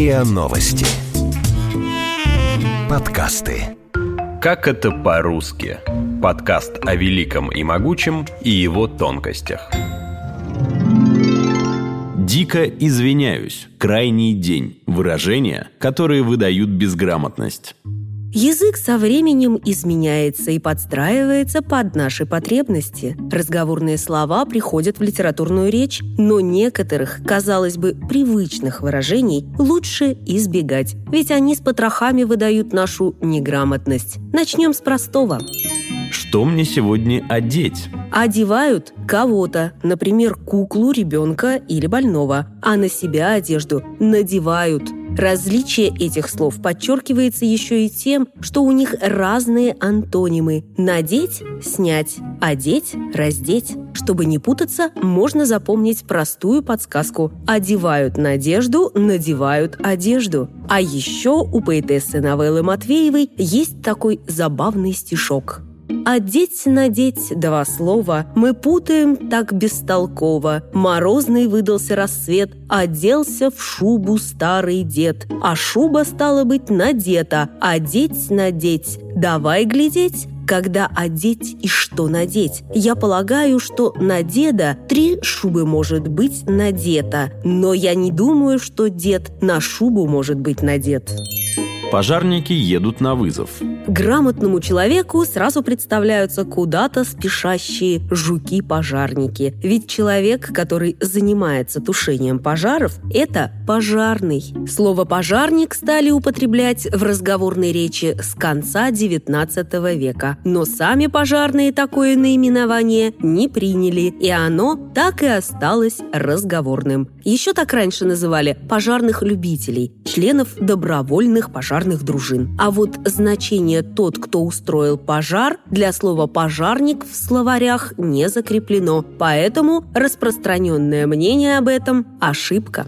РИА Новости. Подкасты. Как это по-русски? Подкаст о великом и могучем и его тонкостях. Дико извиняюсь. Крайний день. Выражения, которые выдают безграмотность. Язык со временем изменяется и подстраивается под наши потребности. Разговорные слова приходят в литературную речь, но некоторых, казалось бы, привычных выражений лучше избегать, ведь они с потрохами выдают нашу неграмотность. Начнем с простого. Что мне сегодня одеть? Одевают кого-то, например, куклу, ребенка или больного, а на себя одежду надевают – Различие этих слов подчеркивается еще и тем, что у них разные антонимы – надеть – снять, одеть – раздеть. Чтобы не путаться, можно запомнить простую подсказку – одевают надежду, надевают одежду. А еще у поэтессы новеллы Матвеевой есть такой забавный стишок – Одеть, надеть два слова Мы путаем так бестолково. Морозный выдался рассвет, Оделся в шубу старый дед. А шуба, стала быть, надета. Одеть, надеть, давай глядеть когда одеть и что надеть. Я полагаю, что на деда три шубы может быть надета, но я не думаю, что дед на шубу может быть надет. Пожарники едут на вызов. Грамотному человеку сразу представляются куда-то спешащие жуки-пожарники. Ведь человек, который занимается тушением пожаров, это пожарный. Слово «пожарник» стали употреблять в разговорной речи с конца XIX века. Но сами пожарные такое наименование не приняли, и оно так и осталось разговорным. Еще так раньше называли пожарных любителей, членов добровольных пожарных дружин. А вот значение «тот, кто устроил пожар» для слова «пожарник» в словарях не закреплено, поэтому распространенное мнение об этом – ошибка.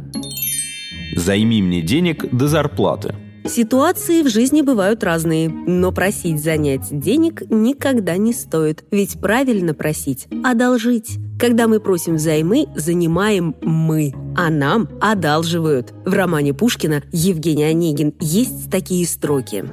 «Займи мне денег до зарплаты», Ситуации в жизни бывают разные, но просить занять денег никогда не стоит, ведь правильно просить – одолжить. Когда мы просим взаймы, занимаем мы, а нам одалживают. В романе Пушкина Евгений Онегин есть такие строки.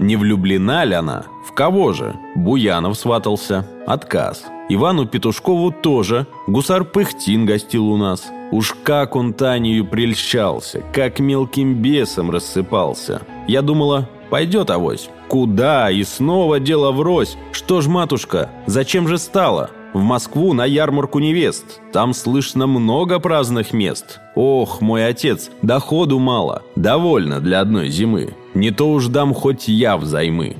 Не влюблена ли она? В кого же? Буянов сватался. Отказ. Ивану Петушкову тоже. Гусар Пыхтин гостил у нас. Уж как он Танею прельщался, как мелким бесом рассыпался. Я думала, пойдет авось. Куда? И снова дело врозь. Что ж, матушка, зачем же стало? В Москву на ярмарку невест. Там слышно много праздных мест. Ох, мой отец, доходу мало. Довольно для одной зимы. Не то уж дам хоть я взаймы.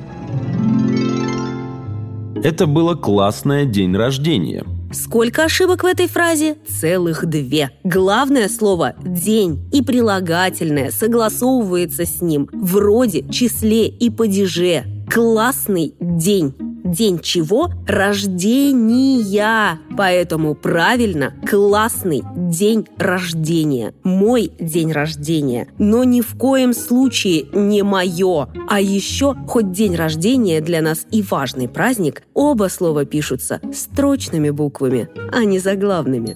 Это было классное день рождения – Сколько ошибок в этой фразе? Целых две. Главное слово «день» и прилагательное согласовывается с ним. Вроде, числе и падеже. Классный день. День чего? Рождения. Поэтому правильно классный день рождения. Мой день рождения. Но ни в коем случае не мое. А еще хоть день рождения для нас и важный праздник, оба слова пишутся строчными буквами, а не заглавными.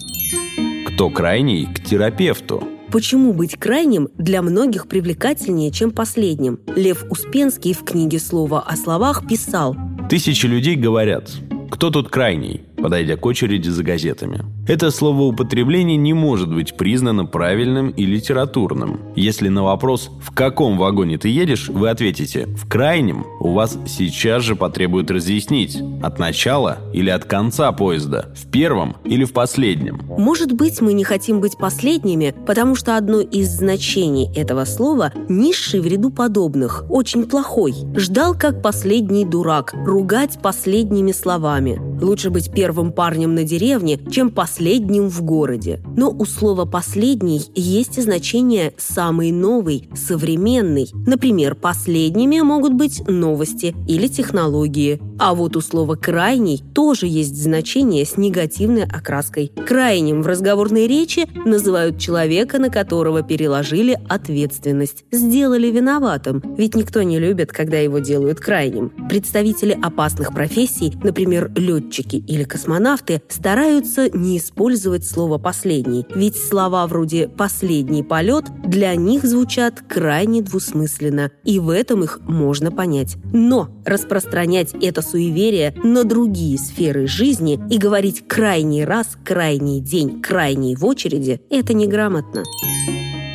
Кто крайний к терапевту? Почему быть крайним для многих привлекательнее, чем последним? Лев Успенский в книге «Слово о словах» писал Тысячи людей говорят, кто тут крайний, подойдя к очереди за газетами. Это словоупотребление не может быть признано правильным и литературным. Если на вопрос «в каком вагоне ты едешь?» вы ответите «в крайнем», у вас сейчас же потребуют разъяснить от начала или от конца поезда, в первом или в последнем. Может быть, мы не хотим быть последними, потому что одно из значений этого слова – низший в ряду подобных, очень плохой. Ждал как последний дурак, ругать последними словами. Лучше быть первым парнем на деревне, чем последним последним в городе. Но у слова «последний» есть и значение «самый новый», «современный». Например, последними могут быть новости или технологии. А вот у слова «крайний» тоже есть значение с негативной окраской. Крайним в разговорной речи называют человека, на которого переложили ответственность, сделали виноватым, ведь никто не любит, когда его делают крайним. Представители опасных профессий, например, летчики или космонавты, стараются не использовать слово «последний», ведь слова вроде «последний полет» для них звучат крайне двусмысленно, и в этом их можно понять. Но распространять это суеверие на другие сферы жизни и говорить «крайний раз», «крайний день», «крайний в очереди» – это неграмотно.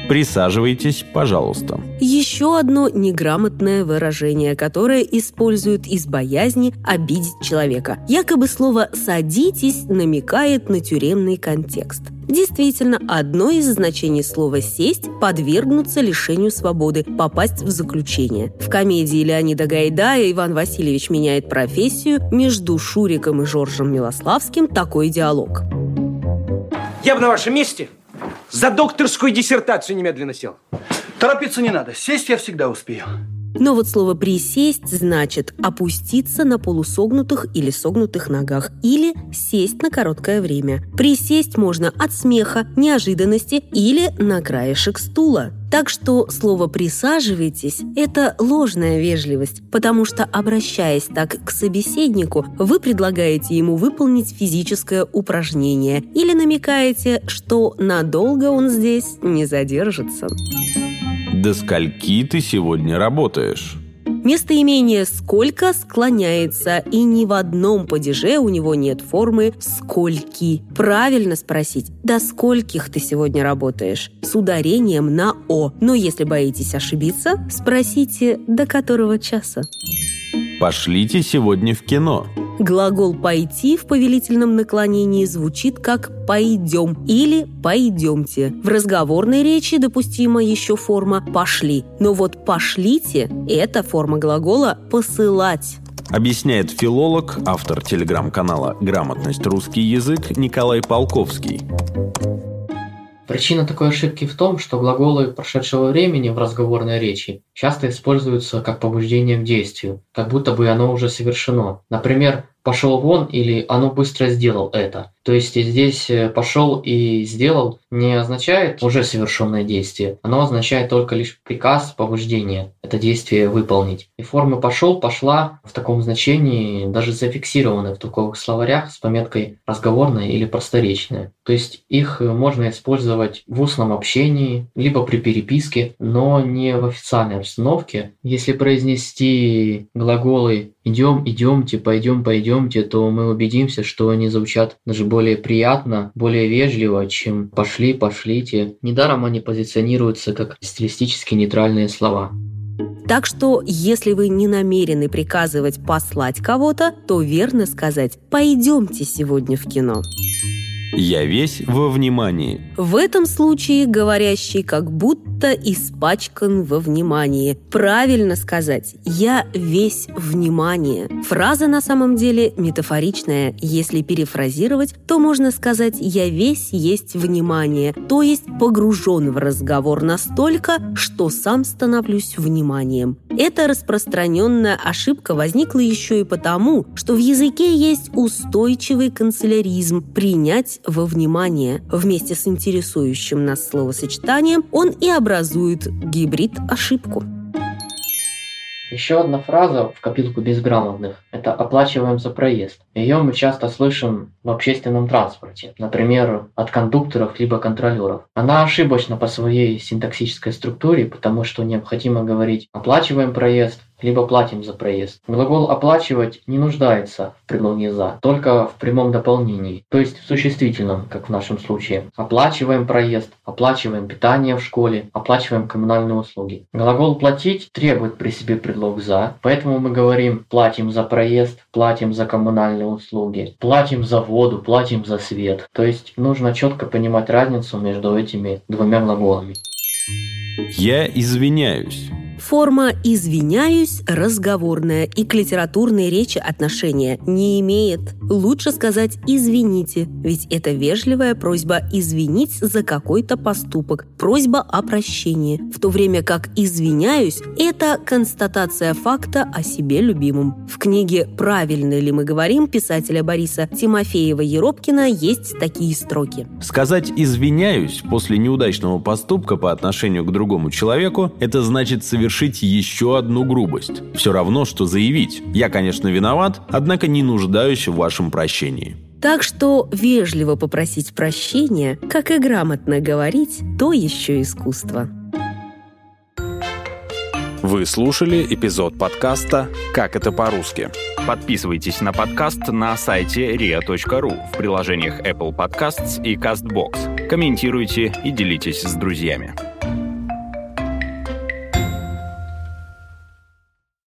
Присаживайтесь, пожалуйста. Еще одно неграмотное выражение, которое используют из боязни обидеть человека. Якобы слово «садитесь» намекает на тюремный контекст. Действительно, одно из значений слова «сесть» – подвергнуться лишению свободы, попасть в заключение. В комедии Леонида Гайдая «Иван Васильевич меняет профессию» между Шуриком и Жоржем Милославским такой диалог. Я бы на вашем месте за докторскую диссертацию немедленно сел. Торопиться не надо. Сесть я всегда успею. Но вот слово «присесть» значит опуститься на полусогнутых или согнутых ногах или сесть на короткое время. Присесть можно от смеха, неожиданности или на краешек стула. Так что слово «присаживайтесь» – это ложная вежливость, потому что, обращаясь так к собеседнику, вы предлагаете ему выполнить физическое упражнение или намекаете, что надолго он здесь не задержится. До скольки ты сегодня работаешь? Местоимение «сколько» склоняется, и ни в одном падеже у него нет формы «скольки». Правильно спросить «до скольких ты сегодня работаешь?» с ударением на «о». Но если боитесь ошибиться, спросите «до которого часа?» Пошлите сегодня в кино. Глагол «пойти» в повелительном наклонении звучит как «пойдем» или «пойдемте». В разговорной речи допустима еще форма «пошли». Но вот «пошлите» – это форма глагола «посылать». Объясняет филолог, автор телеграм-канала «Грамотность. Русский язык» Николай Полковский. Причина такой ошибки в том, что глаголы прошедшего времени в разговорной речи часто используются как побуждение к действию, как будто бы оно уже совершено. Например, пошел вон или оно быстро сделал это. То есть здесь э, пошел и сделал не означает уже совершенное действие, оно означает только лишь приказ, побуждение, это действие выполнить. И формы пошел, пошла в таком значении даже зафиксированы в толковых словарях с пометкой разговорная или просторечная. То есть их можно использовать в устном общении, либо при переписке, но не в официальной обстановке. Если произнести глаголы идем, идемте, пойдем, пойдемте, то мы убедимся, что они звучат даже более приятно, более вежливо, чем пошли, пошлите. Недаром они позиционируются как стилистически нейтральные слова. Так что, если вы не намерены приказывать послать кого-то, то верно сказать «пойдемте сегодня в кино». Я весь во внимании. В этом случае говорящий как будто испачкан во внимании. Правильно сказать «я весь внимание». Фраза на самом деле метафоричная. Если перефразировать, то можно сказать «я весь есть внимание», то есть погружен в разговор настолько, что сам становлюсь вниманием. Эта распространенная ошибка возникла еще и потому, что в языке есть устойчивый канцеляризм «принять во внимание. Вместе с интересующим нас словосочетанием он и образует гибрид-ошибку. Еще одна фраза в копилку безграмотных – это «оплачиваем за проезд». Ее мы часто слышим в общественном транспорте, например, от кондукторов либо контролеров. Она ошибочна по своей синтаксической структуре, потому что необходимо говорить «оплачиваем проезд», либо платим за проезд. Глагол «оплачивать» не нуждается в предлоге «за», только в прямом дополнении, то есть в существительном, как в нашем случае. Оплачиваем проезд, оплачиваем питание в школе, оплачиваем коммунальные услуги. Глагол «платить» требует при себе предлог «за», поэтому мы говорим «платим за проезд», «платим за коммунальные услуги», «платим за воду», «платим за свет». То есть нужно четко понимать разницу между этими двумя глаголами. Я извиняюсь. Форма «извиняюсь» разговорная и к литературной речи отношения не имеет. Лучше сказать «извините», ведь это вежливая просьба извинить за какой-то поступок, просьба о прощении, в то время как «извиняюсь» – это констатация факта о себе любимом. В книге «Правильно ли мы говорим» писателя Бориса Тимофеева-Еропкина есть такие строки. Сказать «извиняюсь» после неудачного поступка по отношению к другому человеку – это значит совершить совершить еще одну грубость. Все равно, что заявить «я, конечно, виноват, однако не нуждаюсь в вашем прощении». Так что вежливо попросить прощения, как и грамотно говорить, то еще искусство. Вы слушали эпизод подкаста «Как это по-русски». Подписывайтесь на подкаст на сайте ria.ru в приложениях Apple Podcasts и CastBox. Комментируйте и делитесь с друзьями.